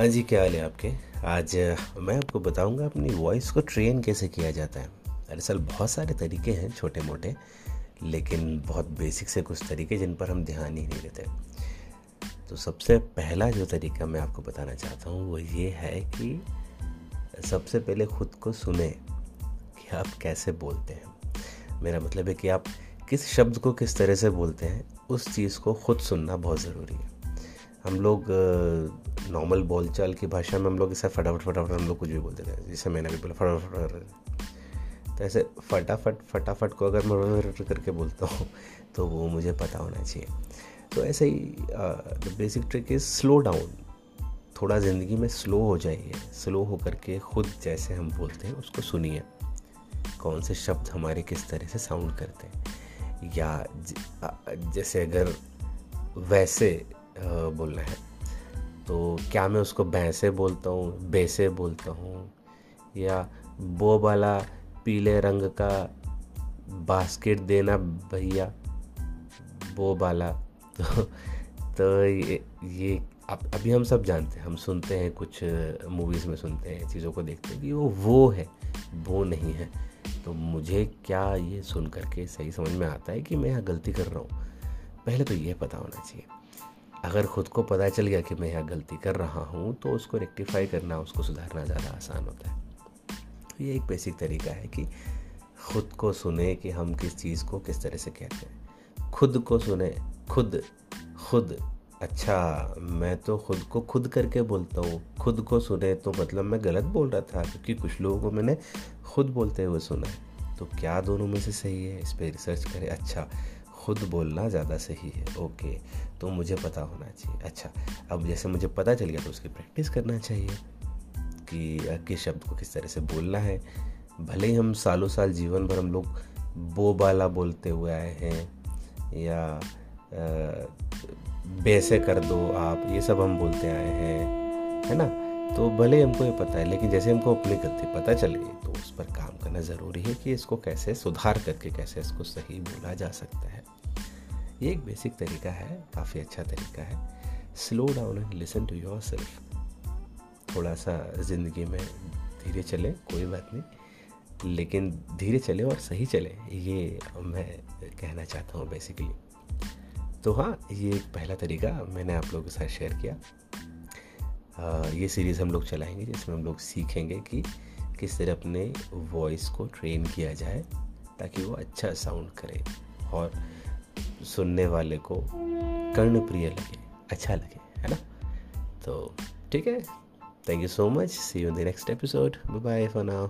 हाँ जी, क्या हाल है आपके? आज मैं आपको बताऊँगा अपनी वॉइस को ट्रेन कैसे किया जाता है। दरअसल बहुत सारे तरीके हैं छोटे मोटे लेकिन बहुत बेसिक से कुछ तरीके जिन पर हम ध्यान ही नहीं देते। तो सबसे पहला जो तरीका मैं आपको बताना चाहता हूँ, वो ये है कि सबसे पहले खुद को सुने कि आप कैसे बोलते हैं। मेरा मतलब है कि आप किस शब्द को किस तरह से बोलते हैं, उस चीज़ को खुद सुनना बहुत ज़रूरी है। हम लोग नॉर्मल बोलचाल की भाषा में हम लोग इसे फटाफट फटाफट हम लोग कुछ भी बोलते थे जैसे मैंने भी बोला, फटाफट तो ऐसे फटाफट फटाफट को अगर मैं करके बोलता हूँ तो वो मुझे पता होना चाहिए। तो ऐसे ही the basic trick is slow down थोड़ा ज़िंदगी में स्लो हो जाइए। स्लो हो करके खुद जैसे हम बोलते हैं, उसको सुनिए। कौन से शब्द हमारे किस तरह से साउंड करते हैं। या जैसे अगर वैसे बोलना है। तो क्या मैं उसको भैंसे बोलता हूँ, बैसे बोलता हूँ? या वो वाला पीले रंग का बास्केट देना भैया, वो वाला? तो तो ये ये अब, अभी हम सब जानते हैं, हम सुनते हैं कुछ मूवीज़ में सुनते हैं, चीज़ों को देखते हैं कि वो वो है, वो नहीं है। तो मुझे क्या ये सुन करके सही समझ में आता है कि मैं यहाँ गलती कर रहा हूँ? पहले तो ये पता होना चाहिए। अगर ख़ुद को पता चल गया कि मैं यहाँ गलती कर रहा हूँ तो उसको रेक्टिफाई करना, उसको सुधारना ज़्यादा आसान होता है। तो ये एक बेसिक तरीका है कि खुद को सुने कि हम किस चीज़ को किस तरह से कहते हैं। खुद को सुने, खुद खुद अच्छा मैं तो खुद को खुद करके बोलता हूँ। खुद को सुने तो मतलब मैं गलत बोल रहा था, क्योंकि कुछ लोगों को मैंने खुद बोलते हुए सुना है। तो क्या दोनों में से सही है? इस पर रिसर्च करें। अच्छा खुद बोलना ज़्यादा सही है। ओके तो मुझे पता होना चाहिए। अच्छा अब जैसे मुझे पता चल गया तो उसकी प्रैक्टिस करना चाहिए कि किस शब्द को किस तरह से बोलना है। भले ही हम सालों साल जीवन भर हम लोग बो बाला बोलते हुए आए हैं या बेसे कर दो आप, ये सब हम बोलते आए हैं, है ना? तो भले हमको ये पता है, लेकिन जैसे हमको अपनी गलती पता चल गई तो उस पर काम करना ज़रूरी है कि इसको कैसे सुधार करके, कैसे इसको सही बोला जा सकता है। ये एक बेसिक तरीका है काफ़ी अच्छा तरीका है। Slow down and listen to yourself थोड़ा सा ज़िंदगी में धीरे चले कोई बात नहीं। लेकिन धीरे चले और सही चले ये मैं कहना चाहता हूँ बेसिकली तो हाँ ये एक पहला तरीका मैंने आप लोगों के साथ शेयर किया। आ, ये सीरीज़ हम लोग चलाएँगे जिसमें हम लोग सीखेंगे कि किस तरह अपने वॉइस को ट्रेन किया जाए ताकि वो अच्छा साउंड करे। और सुनने वाले को कर्ण प्रिय लगे अच्छा लगे, है ना? तो ठीक है thank you so much see you in the next episode bye bye for now